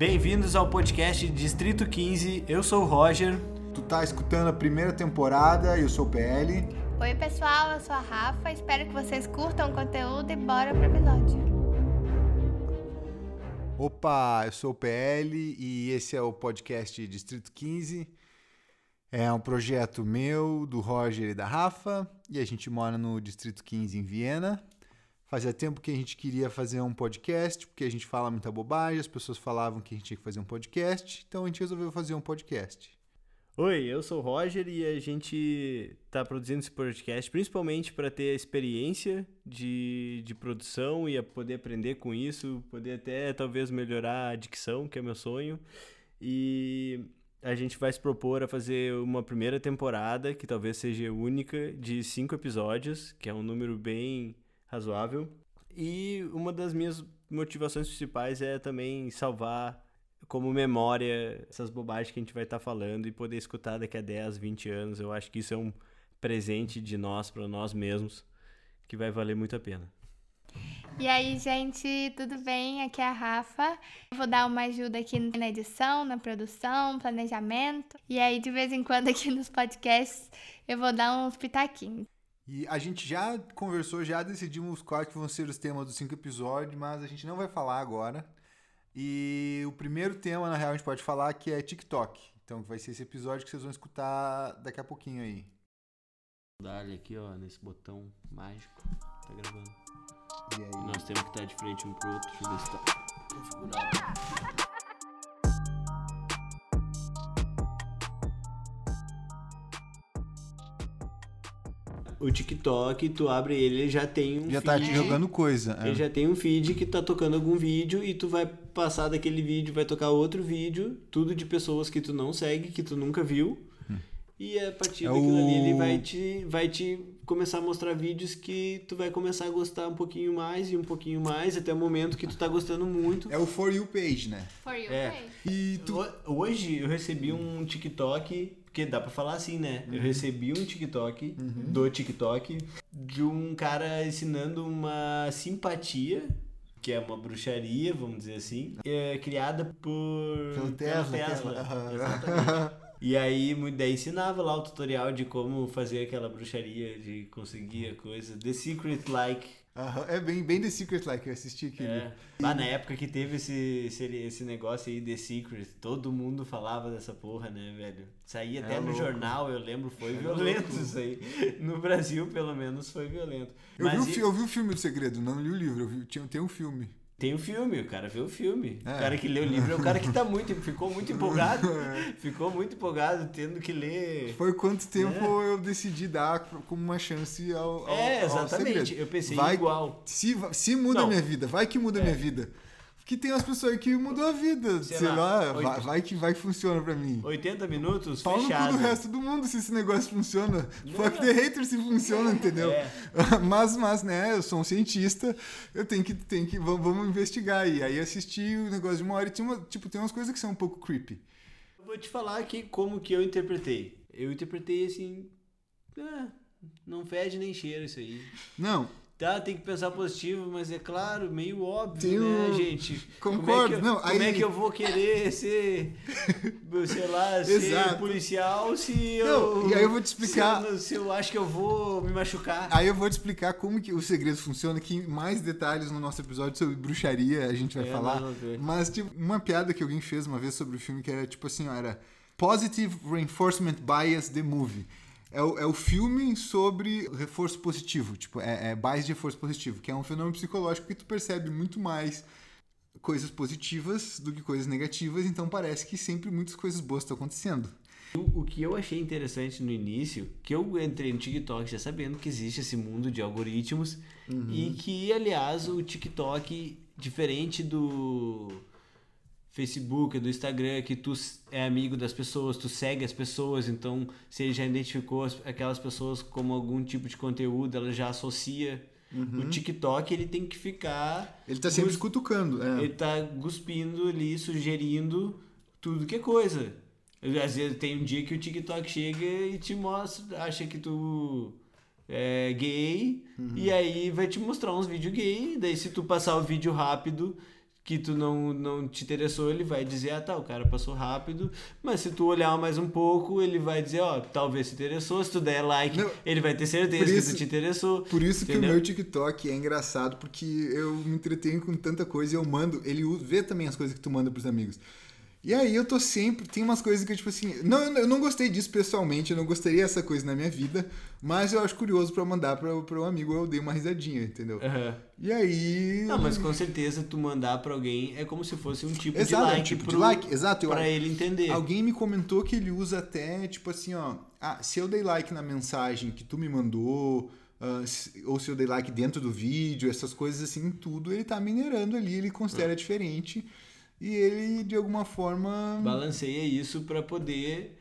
Bem-vindos ao podcast Distrito 15. Eu sou o Roger. Tu tá escutando a primeira temporada, eu sou o PL. Oi, pessoal, eu sou a Rafa. Espero que vocês curtam o conteúdo e bora pro episódio. Opa, eu sou o PL e esse é o podcast Distrito 15. É um projeto meu, do Roger e da Rafa, e a gente mora no Distrito 15 em Viena. Fazia tempo que a gente queria fazer um podcast, porque a gente fala muita bobagem, as pessoas falavam que a gente tinha que fazer um podcast, então a gente resolveu fazer um podcast. Oi, eu sou o Roger e a gente está produzindo esse podcast principalmente para ter a experiência de, de produção e a poder aprender com isso, poder até talvez melhorar a dicção, que é meu sonho. E a gente vai se propor a fazer uma primeira temporada, que talvez seja única, de cinco episódios, que é um número bem razoável. E uma das minhas motivações principais é também salvar como memória essas bobagens que a gente vai estar tá falando e poder escutar daqui a 10, 20 anos. Eu acho que isso é um presente de nós para nós mesmos que vai valer muito a pena. E aí, gente, tudo bem? Aqui é a Rafa. Vou dar uma ajuda aqui na edição, na produção, planejamento. E aí, de vez em quando, aqui nos podcasts, eu vou dar uns pitaquinhos. E a gente já conversou, já decidimos quais vão ser os temas dos cinco episódios, mas a gente não vai falar agora. E o primeiro tema, na real, a gente pode falar que é TikTok. Então vai ser esse episódio que vocês vão escutar daqui a pouquinho aí. Dá-lhe aqui, ó, nesse botão mágico. Tá gravando. E aí? E nós temos que estar de frente um pro outro. Deixa eu ver se tá configurado. O TikTok, tu abre ele, ele já tem um já tá feed. Já tá te jogando coisa. É. Ele já tem um feed que tá tocando algum vídeo e tu vai passar daquele vídeo, vai tocar outro vídeo, tudo de pessoas que tu não segue, que tu nunca viu. Hum. E a partir é daquilo o... ali ele vai te, vai te começar a mostrar vídeos que tu vai começar a gostar um pouquinho mais e um pouquinho mais, até o momento que tu tá gostando muito. É o For You Page, né? For You é. Page. E tu... Hoje eu recebi um TikTok porque dá pra falar assim, né? Uhum. Eu recebi um TikTok, uhum. do TikTok, de um cara ensinando uma simpatia, que é uma bruxaria, vamos dizer assim, é, criada por. Pelo Tesla. Tesla. Exatamente. E aí, daí ensinava lá o tutorial de como fazer aquela bruxaria, de conseguir a coisa. The Secret Like é bem, bem The Secret Like, eu assisti aquele. É. Lá na época que teve esse, esse, esse negócio aí, The Secret, todo mundo falava dessa porra, né, velho? Saía até é no jornal, eu lembro, foi é violento louco. isso aí. No Brasil, pelo menos, foi violento. Eu, Mas vi, o, e... eu vi o filme do Segredo, não li o livro, eu vi, tinha, tem um filme. Tem o um filme, o cara vê o filme. É. O cara que lê o livro é o cara que tá muito, ficou muito empolgado. É. ficou muito empolgado tendo que ler. Foi quanto tempo é. eu decidi dar como uma chance ao, ao É, exatamente. Ao eu pensei vai, igual. Se, se muda a minha vida, vai que muda a minha é. vida que tem umas pessoas que mudou a vida. Sei, sei lá, lá vai, vai, que vai que funciona pra mim. 80 minutos, Fala fechado. no cu do resto do mundo se esse negócio funciona. Não, Fuck the haters se funciona, entendeu? É. Mas, mas, né, eu sou um cientista, eu tenho que, tenho que vamos, vamos investigar aí. Aí assisti o negócio de uma hora e tinha uma, tipo, tem umas coisas que são um pouco creepy. Eu vou te falar aqui como que eu interpretei. Eu interpretei assim... Ah, não fede nem cheiro isso aí. Não, Tá, tem que pensar positivo, mas é claro, meio óbvio, né, gente? Concordo. Como é que, eu, não, como é que eu vou querer ser, sei lá, ser policial se eu. e aí eu vou te explicar. Se eu, se eu, acho que eu vou me machucar. Aí eu vou te explicar como que o segredo funciona, que em mais detalhes no nosso episódio sobre bruxaria a gente vai é, falar. Mas, tipo, uma piada que alguém fez uma vez sobre o filme que era tipo assim, ó, era Positive Reinforcement Bias The Movie é o, é o filme sobre reforço positivo, tipo, é, é base de reforço positivo, que é um fenômeno psicológico que tu percebe muito mais coisas positivas do que coisas negativas, então parece que sempre muitas coisas boas estão acontecendo. O, o que eu achei interessante no início, que eu entrei no TikTok já sabendo que existe esse mundo de algoritmos uhum. e que, aliás, o TikTok, diferente do Facebook, do Instagram, que tu é amigo das pessoas, tu segue as pessoas, então se ele já identificou aquelas pessoas como algum tipo de conteúdo, ela já associa. Uhum. O TikTok ele tem que ficar. Ele tá sempre cutucando. É. Ele tá cuspindo ali, sugerindo tudo que é coisa. Às vezes tem um dia que o TikTok chega e te mostra, acha que tu é gay, uhum. e aí vai te mostrar uns vídeos gay, daí se tu passar o vídeo rápido que tu não, não te interessou, ele vai dizer, ah tá, o cara passou rápido, mas se tu olhar mais um pouco, ele vai dizer, ó, oh, talvez se interessou, se tu der like, não, ele vai ter certeza isso, que tu te interessou. Por isso entendeu? que o meu TikTok é engraçado, porque eu me entretenho com tanta coisa e eu mando, ele vê também as coisas que tu manda pros amigos. E aí eu tô sempre. Tem umas coisas que, tipo assim. Não, eu não gostei disso pessoalmente, eu não gostaria dessa coisa na minha vida. Mas eu acho curioso para mandar para um amigo, eu dei uma risadinha, entendeu? Uhum. E aí. Não, mas com certeza tu mandar para alguém é como se fosse um tipo exato, de like. Um tipo pro, de like, exato. Pra eu, ele entender. Alguém me comentou que ele usa até, tipo assim, ó. Ah, se eu dei like na mensagem que tu me mandou. Uh, ou se eu dei like dentro do vídeo, essas coisas assim, tudo, ele tá minerando ali, ele considera uhum. diferente e ele de alguma forma balanceia isso para poder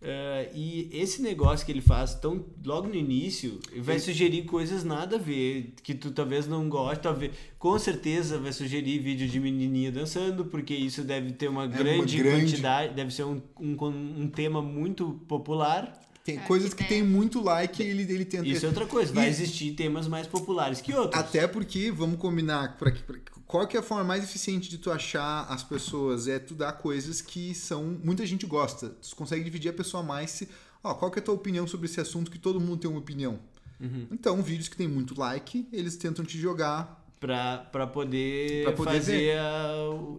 uh, e esse negócio que ele faz tão logo no início vai ele... sugerir coisas nada a ver que tu talvez não goste talvez com certeza vai sugerir vídeo de menininha dançando porque isso deve ter uma, é grande, uma grande, quantidade deve ser um, um, um tema muito popular tem é, coisas que, que tem muito like e ele, ele tenta. Isso é outra coisa, vai e... existir temas mais populares que outros. Até porque, vamos combinar, pra, pra, qual que é a forma mais eficiente de tu achar as pessoas? É tu dar coisas que são muita gente gosta. Tu consegue dividir a pessoa mais se, ó, qual que é a tua opinião sobre esse assunto que todo mundo tem uma opinião. Uhum. Então, vídeos que tem muito like, eles tentam te jogar para pra poder, pra poder fazer a,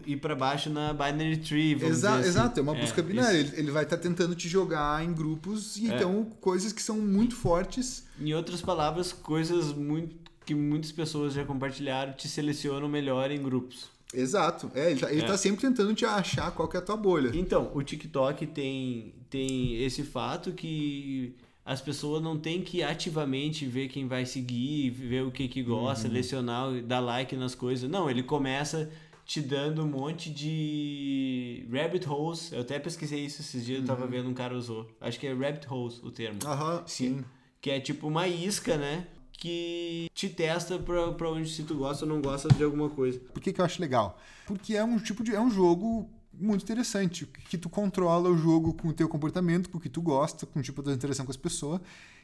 ir para baixo na binary tree. Exa assim. Exato, é uma busca é, binária. Ele, ele, vai estar tá tentando te jogar em grupos e é. então coisas que são muito fortes. Em outras palavras, coisas muito que muitas pessoas já compartilharam te selecionam melhor em grupos. Exato. É, ele, tá, ele é. tá sempre tentando te achar qual que é a tua bolha. Então, o TikTok tem, tem esse fato que as pessoas não têm que ativamente ver quem vai seguir, ver o que que gosta, uhum. selecionar, dar like nas coisas. Não, ele começa te dando um monte de rabbit holes. Eu até pesquisei isso esses dias, uhum. eu tava uhum. vendo um cara usou. Acho que é rabbit holes o termo. Aham, sim. Que, que é tipo uma isca, né? que te testa pra, pra onde se tu gosta ou não gosta de alguma coisa. Por que, que eu acho legal? Porque é um tipo de. é um jogo muito interessante, que tu controla o jogo com o teu comportamento, com o que tu gosta, com o tipo de interação com as pessoas,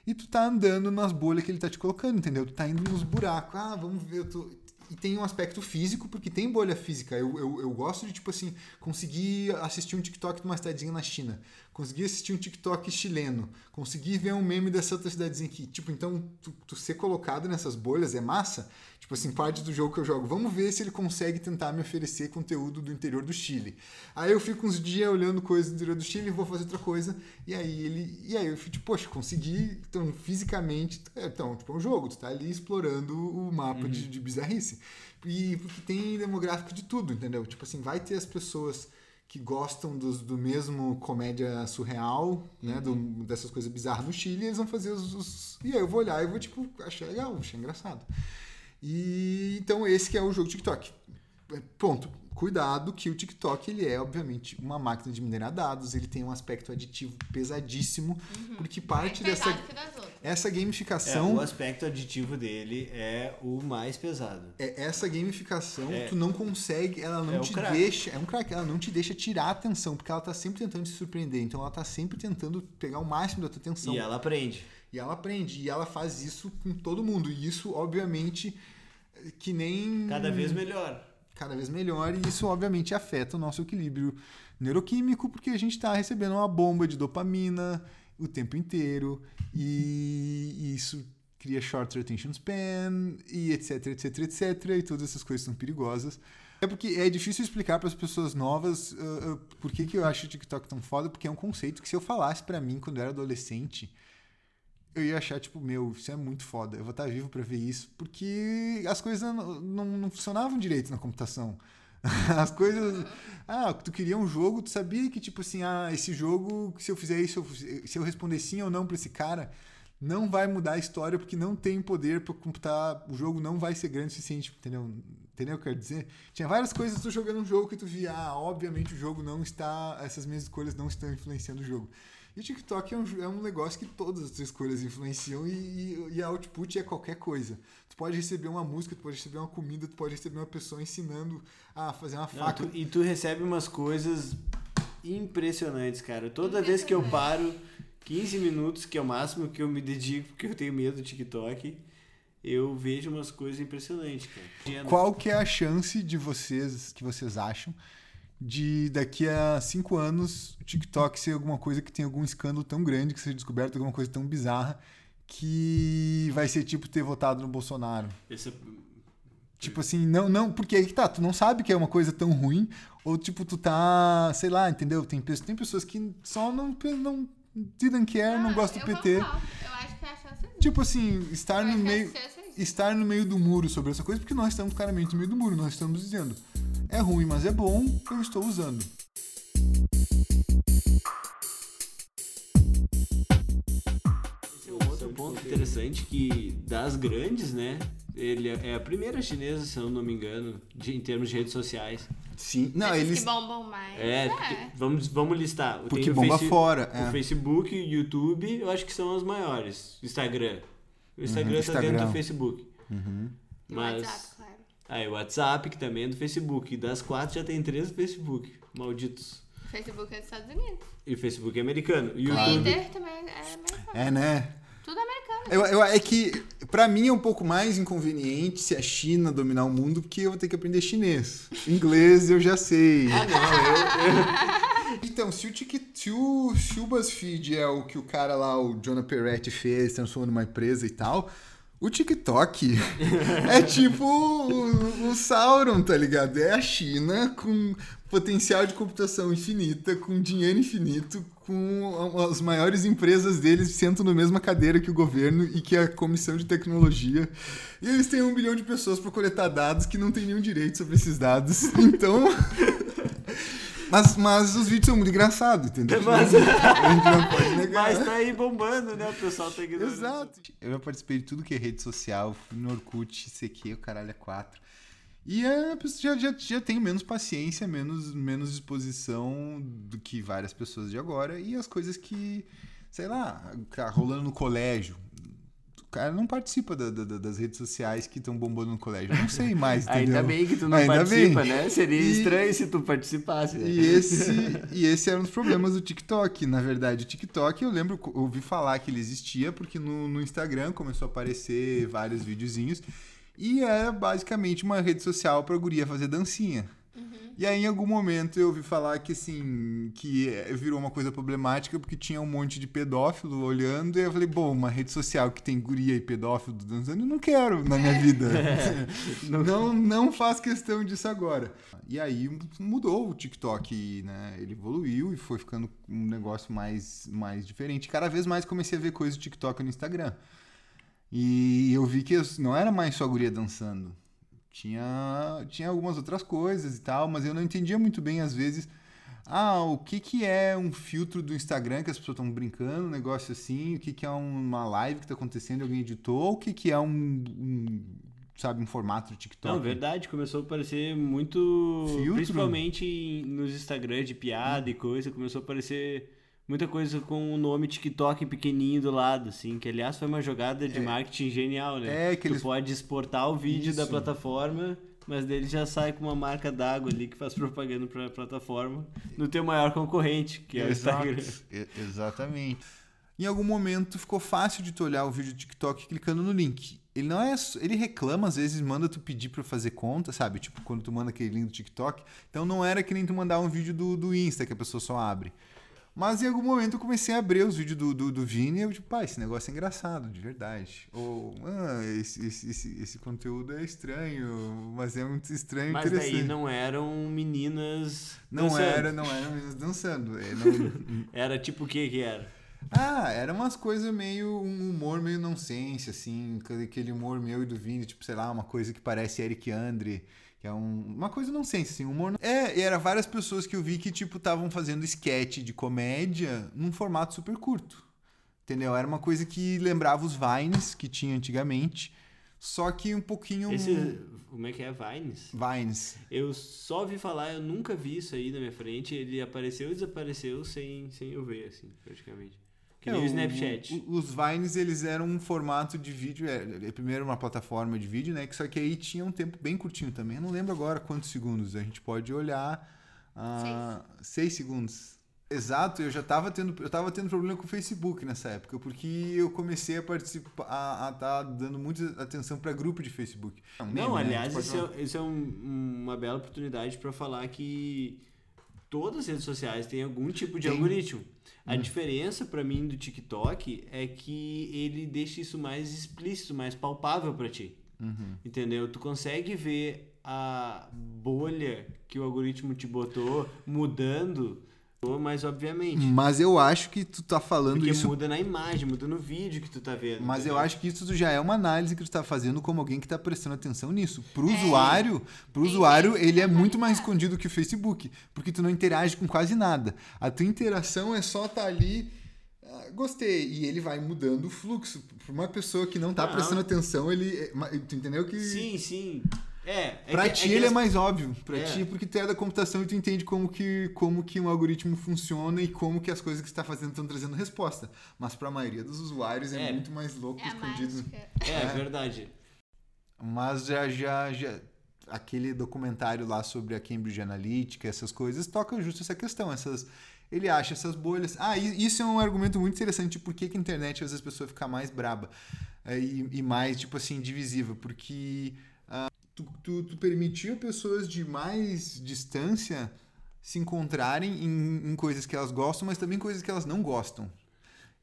e tu tá andando nas bolhas que ele tá te colocando, entendeu? Tu tá indo nos buracos. Ah, vamos ver, eu tô e tem um aspecto físico, porque tem bolha física. Eu, eu, eu gosto de, tipo assim, conseguir assistir um TikTok de uma cidadezinha na China. Conseguir assistir um TikTok chileno. Conseguir ver um meme dessa outra cidadezinha aqui. Tipo, então, tu, tu ser colocado nessas bolhas é massa. Tipo assim, parte do jogo que eu jogo. Vamos ver se ele consegue tentar me oferecer conteúdo do interior do Chile. Aí eu fico uns dias olhando coisas do interior do Chile e vou fazer outra coisa. E aí ele. E aí eu fico, tipo, poxa, consegui. Então, fisicamente. Então, tipo, é um jogo. Tu tá ali explorando o mapa uhum. de, de bizarrice. E porque tem demográfico de tudo, entendeu? Tipo assim, vai ter as pessoas que gostam dos, do mesmo comédia surreal, né? Uhum. Do, dessas coisas bizarras no Chile, eles vão fazer os, os, E aí eu vou olhar e vou, tipo, achar legal, achar engraçado. E então esse que é o jogo TikTok. Ponto. Cuidado que o TikTok ele é obviamente uma máquina de minerar dados, ele tem um aspecto aditivo pesadíssimo, uhum. porque parte dessa essa gamificação, é, o aspecto aditivo dele é o mais pesado. É essa gamificação, é, tu não consegue, ela não é te deixa, é um crack, ela não te deixa tirar a atenção, porque ela tá sempre tentando te surpreender, então ela tá sempre tentando pegar o máximo da tua atenção. E ela aprende. E ela aprende. E ela faz isso com todo mundo. E isso, obviamente, que nem. Cada vez melhor. Cada vez melhor. E isso, obviamente, afeta o nosso equilíbrio neuroquímico, porque a gente está recebendo uma bomba de dopamina o tempo inteiro. E isso cria short attention span, e etc, etc, etc. E todas essas coisas são perigosas. É porque é difícil explicar para as pessoas novas uh, uh, por que, que eu acho o TikTok tão foda, porque é um conceito que se eu falasse para mim quando eu era adolescente, eu ia achar, tipo, meu, isso é muito foda, eu vou estar vivo para ver isso, porque as coisas não, não, não, funcionavam direito na computação. As coisas. Ah, tu queria um jogo, tu sabia que, tipo assim, ah, esse jogo, se eu fizer isso, se eu responder sim ou não para esse cara, não vai mudar a história, porque não tem poder para computar, o jogo não vai ser grande o suficiente, entendeu? Entendeu o que eu quero dizer? Tinha várias coisas tu jogando um jogo que tu via, ah, obviamente o jogo não está, essas minhas escolhas não estão influenciando o jogo. E o TikTok é um, é um negócio que todas as tuas escolhas influenciam e, e, e, a output é qualquer coisa. Tu pode receber uma música, tu pode receber uma comida, tu pode receber uma pessoa ensinando a fazer uma faca. Não, tu, e tu recebe umas coisas impressionantes, cara. Toda vez que eu paro, 15 minutos, que é o máximo que eu me dedico, porque eu tenho medo do TikTok, eu vejo umas coisas impressionantes, cara. Qual que é a chance de vocês, que vocês acham, de daqui a cinco anos o TikTok ser alguma coisa que tem algum escândalo tão grande, que seja descoberto alguma coisa tão bizarra, que vai ser tipo ter votado no Bolsonaro? Esse é... Tipo assim, não, não, porque aí que tá, tu não sabe que é uma coisa tão ruim, ou tipo, tu tá, sei lá, entendeu? Tem, tem pessoas que só não, não didn't care, não, não gostam do PT. Eu acho que a chance é Tipo assim, estar no meio estar no meio do muro sobre essa coisa, porque nós estamos claramente no meio do muro, nós estamos dizendo, é ruim, mas é bom, eu estou usando. Esse é um outro ponto interessante que das grandes, né? Ele é a primeira chinesa, se eu não me engano, de, em termos de redes sociais. Sim, não, eles que bombam mais. É, é. vamos vamos listar. Porque bomba face... fora. É. O Facebook, o YouTube, eu acho que são as maiores. Instagram. O Instagram uhum, tá dentro do Facebook. Uhum. Mas... o WhatsApp, claro. O WhatsApp, que também é do Facebook. Das quatro já tem três do Facebook. Malditos. O Facebook é dos Estados Unidos. E o Facebook é americano. E o Twitter também é americano. É, né? Tudo americano. Eu, eu, é que, pra mim, é um pouco mais inconveniente se a China dominar o mundo, porque eu vou ter que aprender chinês. Inglês eu já sei. Ah, não, eu... eu... Então, se o, se, o, se o BuzzFeed é o que o cara lá, o Jonah Peretti, fez, transformou numa empresa e tal, o TikTok é tipo o, o, Sauron, tá ligado? É a China com potencial de computação infinita, com dinheiro infinito, com as maiores empresas deles sentam na mesma cadeira que o governo e que a comissão de tecnologia. E eles têm um bilhão de pessoas para coletar dados que não têm nenhum direito sobre esses dados. Então. Mas, mas os vídeos são muito engraçados, entendeu? Mas, a gente não pode negar. Mas tá aí bombando, né? O pessoal tá ignorando. Exato. Eu já participei de tudo que é rede social, fui no Orkut, CQ, o caralho é quatro. E a pessoa já, já, já tem menos paciência, menos, menos disposição do que várias pessoas de agora. E as coisas que, sei lá, tá rolando no colégio cara não participa da, da, das redes sociais que estão bombando no colégio. Não sei mais, entendeu? Ainda bem que tu não Ainda participa, bem. né? Seria e, estranho se tu participasse. Né? E esse, e esse era um dos problemas do TikTok. Na verdade, o TikTok, eu lembro, eu ouvi falar que ele existia, porque no, no Instagram começou a aparecer vários videozinhos. E era basicamente uma rede social pra guria fazer dancinha. E aí, em algum momento, eu ouvi falar que, assim, que virou uma coisa problemática porque tinha um monte de pedófilo olhando. E eu falei, bom, uma rede social que tem guria e pedófilo dançando, eu não quero na minha vida. não, não faz questão disso agora. E aí mudou o TikTok, né? Ele evoluiu e foi ficando um negócio mais, mais diferente. Cada vez mais comecei a ver coisas do TikTok no Instagram. E eu vi que não era mais só guria dançando tinha, tinha algumas outras coisas e tal, mas eu não entendia muito bem às vezes. Ah, o que, que é um filtro do Instagram que as pessoas estão brincando, um negócio assim? O que, que é uma live que está acontecendo alguém editou? O que, que é um, um sabe, um formato de TikTok. Não, verdade, começou a aparecer muito. Filtro? Principalmente nos Instagrams de piada hum. e coisa, começou a aparecer muita coisa com o nome TikTok pequenininho do lado, assim, que aliás foi uma jogada de é, marketing genial, né? É, que tu eles... pode exportar o vídeo Isso. da plataforma, mas dele já sai com uma marca d'água ali que faz propaganda para a plataforma no teu maior concorrente, que é Exato. o Instagram. exatamente. Em algum momento ficou fácil de tu olhar o vídeo do TikTok clicando no link. Ele não é. Ele reclama, às vezes, manda tu pedir para fazer conta, sabe? Tipo, quando tu manda aquele link do TikTok. Então não era que nem tu mandar um vídeo do, do Insta que a pessoa só abre. Mas em algum momento eu comecei a abrir os vídeos do, do, do Vini e eu, tipo, pá, esse negócio é engraçado, de verdade. Ou, ah, esse, esse, esse, esse conteúdo é estranho, mas é muito estranho e mas interessante. Mas daí não eram meninas Não dançando. era, não eram meninas dançando. É, não... era tipo o que que era? Ah, era umas coisas meio, um humor meio nonsense, assim, aquele humor meu e do Vini, tipo, sei lá, uma coisa que parece Eric Andre que é um, uma coisa não sei, assim, humor. É, e era várias pessoas que eu vi que, tipo, estavam fazendo sketch de comédia num formato super curto. Entendeu? Era uma coisa que lembrava os Vines que tinha antigamente. Só que um pouquinho. Esse, como é que é? Vines? Vines. Eu só ouvi falar, eu nunca vi isso aí na minha frente. Ele apareceu e desapareceu sem, sem eu ver, assim, praticamente. Que é, nem o Snapchat. O, os Vines, eles eram um formato de vídeo, é, é, primeiro uma plataforma de vídeo, né? Só que aí tinha um tempo bem curtinho também. Eu não lembro agora quantos segundos. A gente pode olhar. Uh, seis. seis segundos. Exato, eu já estava tendo, eu tava tendo problema com o Facebook nessa época, porque eu comecei a participar, a estar tá dando muita atenção para grupo de Facebook. Não, Não né? aliás, isso é, isso é um, uma bela oportunidade para falar que todas as redes sociais têm algum tipo de Tem. algoritmo. A hum. diferença para mim do TikTok é que ele deixa isso mais explícito, mais palpável para ti. Uhum. Entendeu? Tu consegue ver a bolha que o algoritmo te botou mudando mas obviamente. Mas eu acho que tu tá falando Porque isso. muda na imagem, muda no vídeo que tu tá vendo. Mas entendeu? eu acho que isso já é uma análise que tu tá fazendo como alguém que tá prestando atenção nisso. Pro é. usuário, pro é. usuário, ele é muito mais escondido que o Facebook. Porque tu não interage com quase nada. A tua interação é só tá ali. Ah, gostei. E ele vai mudando o fluxo. Pra uma pessoa que não tá não. prestando atenção, ele. Tu entendeu que. Sim, sim. É, é pra que, ti é ele é mais óbvio. Pra é. ti, porque tu é da computação e tu entende como que, como que um algoritmo funciona e como que as coisas que você está fazendo estão trazendo resposta. Mas pra maioria dos usuários é, é muito mais louco é escondido. É, é, verdade. Mas já, já, já. Aquele documentário lá sobre a Cambridge Analytica, essas coisas, toca justo essa questão. Essas, ele acha essas bolhas. Ah, isso é um argumento muito interessante de por que, que a internet às vezes a pessoa fica mais braba é, e, e mais, tipo assim, divisível. Porque tu, tu, tu permitir pessoas de mais distância se encontrarem em, em, coisas que elas gostam, mas também coisas que elas não gostam.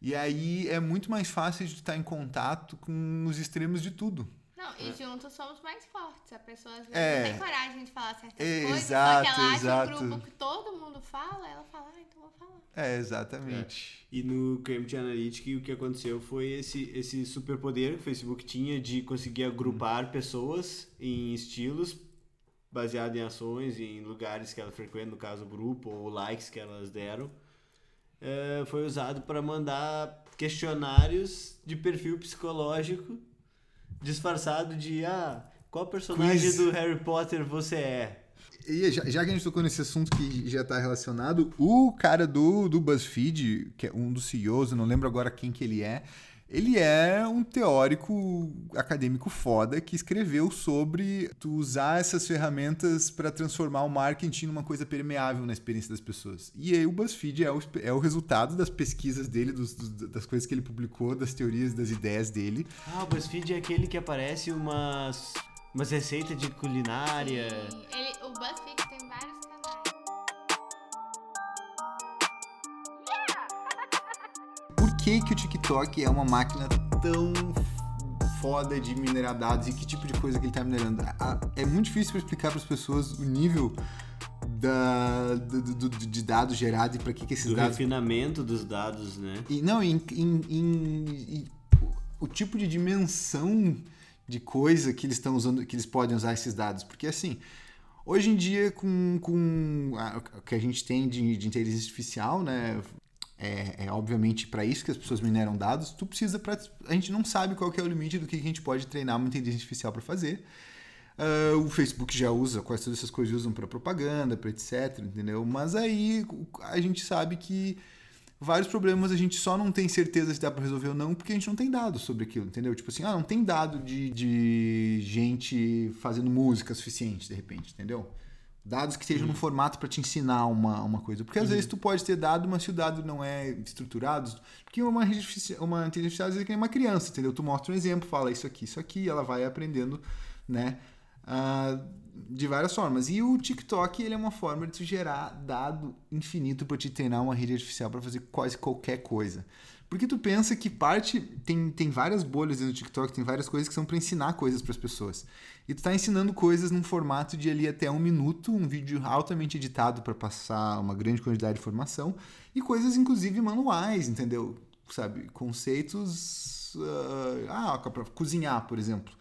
E aí é muito mais fácil de estar em contato com os extremos de tudo. Não, e juntos somos mais fortes. A pessoa às vezes é, não tem coragem de falar certas é, coisas, exato, só que ela exato. acha um grupo que todo mundo fala, ela fala, ah, então vou falar. É, exatamente. É. E no Cambridge Analytica o que aconteceu foi esse, esse superpoder que o Facebook tinha de conseguir agrupar pessoas em estilos baseado em ações, em lugares que ela frequenta, no caso o grupo, ou likes que elas deram. É, foi usado para mandar questionários de perfil psicológico disfarçado de ah, qual personagem Quiz. do Harry Potter você é? E já, já, que a gente tocou nesse assunto que já está relacionado, o cara do, do BuzzFeed, que é um dos CEOs, eu não lembro agora quem que ele é, ele é um teórico acadêmico foda que escreveu sobre tu usar essas ferramentas para transformar o marketing numa coisa permeável na experiência das pessoas. E aí o BuzzFeed é o, é o resultado das pesquisas dele, dos, dos, das coisas que ele publicou, das teorias, das ideias dele. Ah, o BuzzFeed é aquele que aparece umas umas receitas de culinária. Sim, que, que o TikTok é uma máquina tão foda de minerar dados e que tipo de coisa que ele está minerando? É muito difícil para explicar para as pessoas o nível da, do, do, de dados gerados e para que, que esses do dados. O refinamento dos dados, né? E, não, em, em, em, em, o tipo de dimensão de coisa que eles estão usando, que eles podem usar esses dados. Porque assim, hoje em dia, com, com o que a gente tem de, de inteligência artificial, né? É, é obviamente para isso que as pessoas mineram dados. Tu precisa para a gente não sabe qual é o limite do que a gente pode treinar uma inteligência artificial para fazer. Uh, o Facebook já usa, quase todas essas coisas usam para propaganda, para etc, entendeu? Mas aí a gente sabe que vários problemas a gente só não tem certeza se dá para resolver ou não, porque a gente não tem dados sobre aquilo, entendeu? Tipo assim, ah, não tem dado de, de gente fazendo música suficiente, de repente, entendeu? Dados que estejam uhum. no formato para te ensinar uma, uma coisa. Porque às uhum. vezes tu pode ter dado, mas se o dado não é estruturado, porque uma, uma inteligência artificial é uma criança, entendeu? Tu mostra um exemplo, fala isso aqui, isso aqui, ela vai aprendendo, né? Uh, de várias formas. E o TikTok ele é uma forma de tu gerar dado infinito para te treinar uma rede artificial para fazer quase qualquer coisa. Porque tu pensa que parte tem, tem várias bolhas no TikTok, tem várias coisas que são para ensinar coisas para as pessoas. E tu está ensinando coisas num formato de ali até um minuto, um vídeo altamente editado para passar uma grande quantidade de informação e coisas inclusive manuais, entendeu? Sabe, conceitos, uh, ah, para cozinhar, por exemplo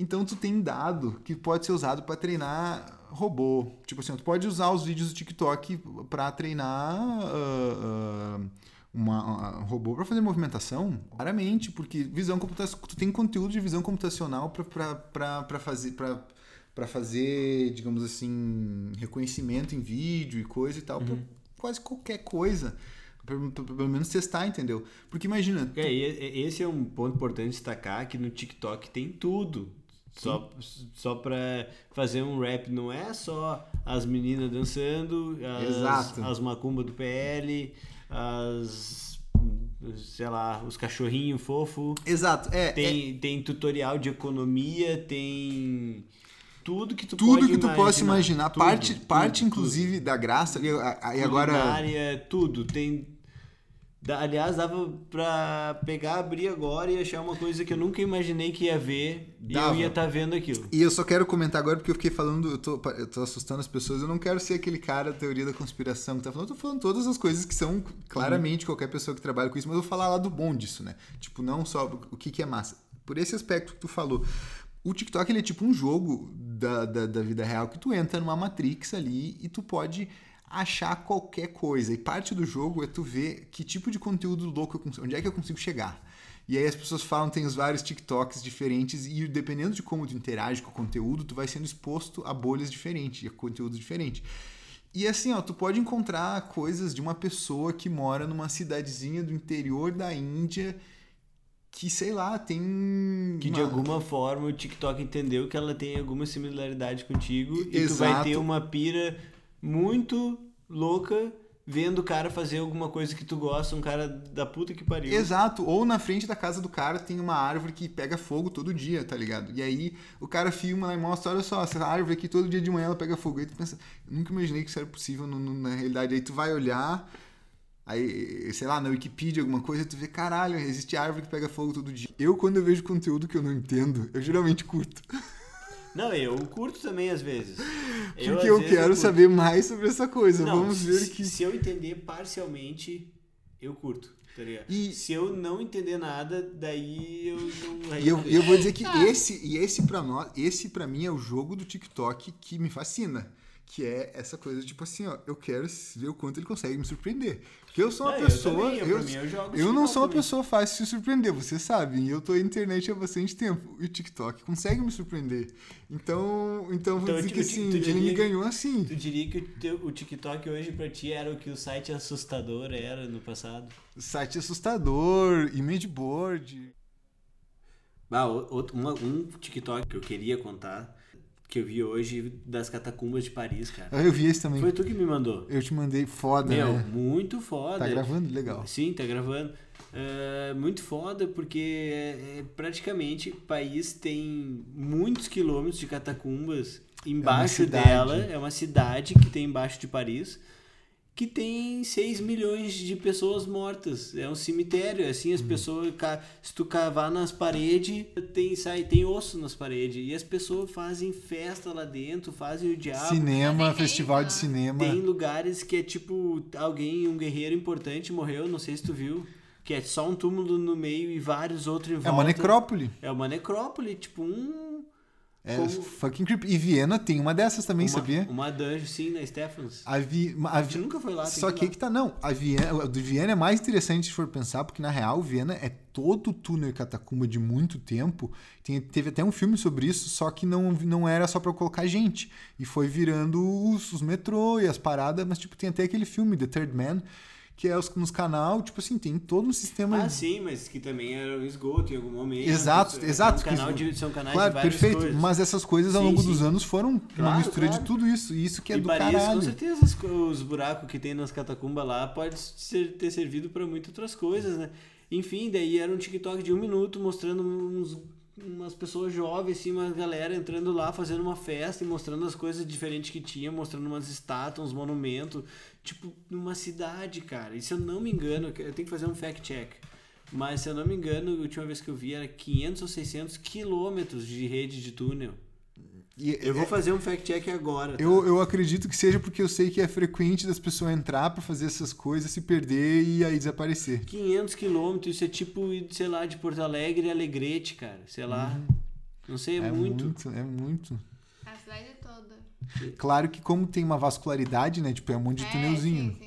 então tu tem dado que pode ser usado para treinar robô. Tipo assim, tu pode usar os vídeos do TikTok para treinar uh, uh, uma, um robô para fazer movimentação, claramente, porque visão computacional, tu tem conteúdo de visão computacional para fazer para para fazer, digamos assim, reconhecimento em vídeo e coisa e tal, uhum. quase qualquer coisa. Pelo, pelo menos testar, entendeu? Porque imagina. É, tu... esse é um ponto importante destacar que no TikTok tem tudo Só, só pra fazer um rap não é só as meninas dançando, as, Exato. as macumba do PL, as sei lá, os cachorrinhos fofo. Exato, é. Tem, é... tem tutorial de economia, tem tudo que tu tudo que tu imaginar. possa imaginar, tudo, parte, tudo, parte tudo, inclusive da graça e, agora tudo, tem Aliás, dava pra pegar, abrir agora e achar uma coisa que eu nunca imaginei que ia ver dava. e eu ia estar tá vendo aquilo. E eu só quero comentar agora porque eu fiquei falando, eu tô, eu tô assustando as pessoas, eu não quero ser aquele cara da teoria da conspiração que tá falando, eu tô falando todas as coisas que são claramente qualquer pessoa que trabalha com isso, mas eu vou falar lá do bom disso, né? Tipo, não só o que, que é massa. Por esse aspecto que tu falou. O TikTok ele é tipo um jogo da, da, da vida real que tu entra numa Matrix ali e tu pode achar qualquer coisa. E parte do jogo é tu ver que tipo de conteúdo louco eu consigo, onde é que eu consigo chegar. E aí as pessoas falam, tem os vários TikToks diferentes e dependendo de como tu interage com o conteúdo, tu vai sendo exposto a bolhas diferentes, a conteúdo diferente. E assim, ó, tu pode encontrar coisas de uma pessoa que mora numa cidadezinha do interior da Índia que, sei lá, tem. Que uma... de alguma forma o TikTok entendeu que ela tem alguma similaridade contigo Exato. e tu vai ter uma pira muito louca vendo o cara fazer alguma coisa que tu gosta, um cara da puta que pariu. Exato, ou na frente da casa do cara tem uma árvore que pega fogo todo dia, tá ligado? E aí o cara filma e mostra, olha só, essa árvore aqui todo dia de manhã ela pega fogo. Aí tu pensa, eu nunca imaginei que isso era possível no, no, na realidade. Aí tu vai olhar, aí, sei lá, na Wikipedia alguma coisa, tu vê, caralho, existe árvore que pega fogo todo dia. Eu, quando eu vejo conteúdo que eu não entendo, eu geralmente curto. Não, eu curto também às vezes. Eu, Porque eu quero eu saber mais sobre essa coisa. Não, Vamos ver se, que. Se eu entender parcialmente, eu curto. Tá e se eu não entender nada, daí eu não. E eu, eu vou dizer que ah. esse, e esse para nós, esse para mim é o jogo do TikTok que me fascina que é essa coisa tipo assim, ó, eu quero ver o quanto ele consegue me surpreender. Porque eu sou uma não, pessoa, eu, também, eu, eu, mim, eu, eu não sou uma também. pessoa fácil de se surpreender, vocês sabem. Eu tô na internet há bastante tempo e o TikTok consegue me surpreender. Então, então vou então, dizer que assim, diria, ele me ganhou assim. Tu diria que o, teu, o TikTok hoje para ti era o que o site assustador era no passado? Site assustador, image board. Ah, outro, uma, um TikTok que eu queria contar que eu vi hoje das catacumbas de Paris, cara. Eu vi esse também. Foi tu que me mandou. Eu te mandei foda, Meu, né? muito foda. Tá gravando? Legal. Sim, tá gravando. Uh, muito foda porque é, é, praticamente o país tem muitos quilômetros de catacumbas embaixo é dela. É uma cidade que tem embaixo de Paris que tem 6 milhões de pessoas mortas. É um cemitério, assim, as uhum. pessoas, se tu cavar nas paredes, tem, sai, tem osso nas paredes. E as pessoas fazem festa lá dentro, fazem o diabo. Cinema, festival de cinema. Tem lugares que é tipo, alguém, um guerreiro importante morreu, não sei se tu viu. Que é só um túmulo no meio e vários outros em volta. É uma necrópole. É uma necrópole, tipo um é Como... fucking creepy. E Viena tem uma dessas também, uma, sabia? Uma dungeon, sim, na Stephens. A, Vi... a, a gente nunca foi lá. Só que, que, que tá, não. A Viena, o do Viena é mais interessante se for pensar, porque na real, Viena é todo túnel e catacumba de muito tempo. Tem, teve até um filme sobre isso, só que não, não era só para colocar gente. E foi virando os, os metrô e as paradas, mas tipo, tem até aquele filme, The Third Man, que é os, nos canal, tipo assim, tem todo um sistema. Ah, sim, mas que também era um esgoto em algum momento. Exato, é exato. Um canal de, são canais claro, de perfeito. Coisas. Mas essas coisas ao sim, longo sim. dos anos foram claro, uma mistura claro. de tudo isso. E isso que é e do Paris, caralho. Com certeza os, os buracos que tem nas catacumbas lá pode ser, ter servido para muitas outras coisas, né? Enfim, daí era um TikTok de um minuto mostrando uns umas pessoas jovens, assim, uma galera entrando lá, fazendo uma festa e mostrando as coisas diferentes que tinha, mostrando umas estátuas, uns monumentos, tipo, numa cidade, cara. E se eu não me engano, eu tenho que fazer um fact check. Mas se eu não me engano, a última vez que eu vi era 500 ou 600 quilômetros de rede de túnel. E, eu vou é, fazer um fact-check agora. Tá? Eu, eu acredito que seja porque eu sei que é frequente das pessoas entrar para fazer essas coisas, se perder e aí desaparecer. 500 quilômetros, isso é tipo, sei lá, de Porto Alegre e Alegrete, cara. Sei lá. Uhum. Não sei, é, é muito. muito. É muito. A cidade toda. Claro que como tem uma vascularidade, né? Tipo, é um monte de é, túnelzinho.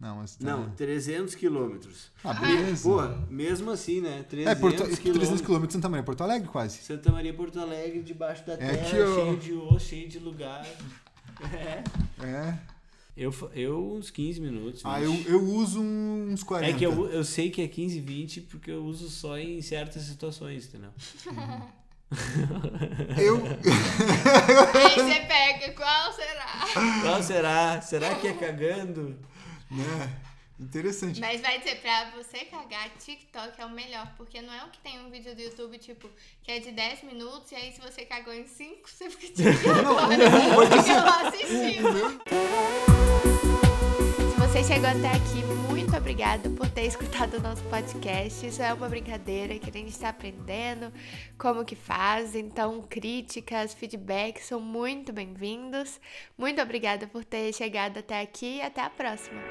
Não, mas tá... Não, 300 quilômetros. Ah, beleza. Porra, mesmo assim, né? 300 é, Porto, 300 quilômetros Santa Maria, Porto Alegre, quase. Santa Maria, Porto Alegre, debaixo da é terra, aqui, cheio de osso, cheio de lugar. É. É. Eu, eu uns 15 minutos. Ah, eu, eu uso uns 40. É que eu, eu sei que é 15, 20 porque eu uso só em certas situações, entendeu? Eu. Aí você pega, qual será? Qual será? Será que é cagando? Né? Interessante. Mas vai dizer, pra você cagar, TikTok é o melhor, porque não é o que tem um vídeo do YouTube, tipo, que é de 10 minutos, e aí se você cagou em 5, você fica tipo, agora, porque eu assistindo. Se você chegou até aqui, muito obrigada por ter escutado o nosso podcast. Isso é uma brincadeira que a gente está aprendendo como que faz, então críticas, feedbacks são muito bem-vindos. Muito obrigada por ter chegado até aqui e até a próxima.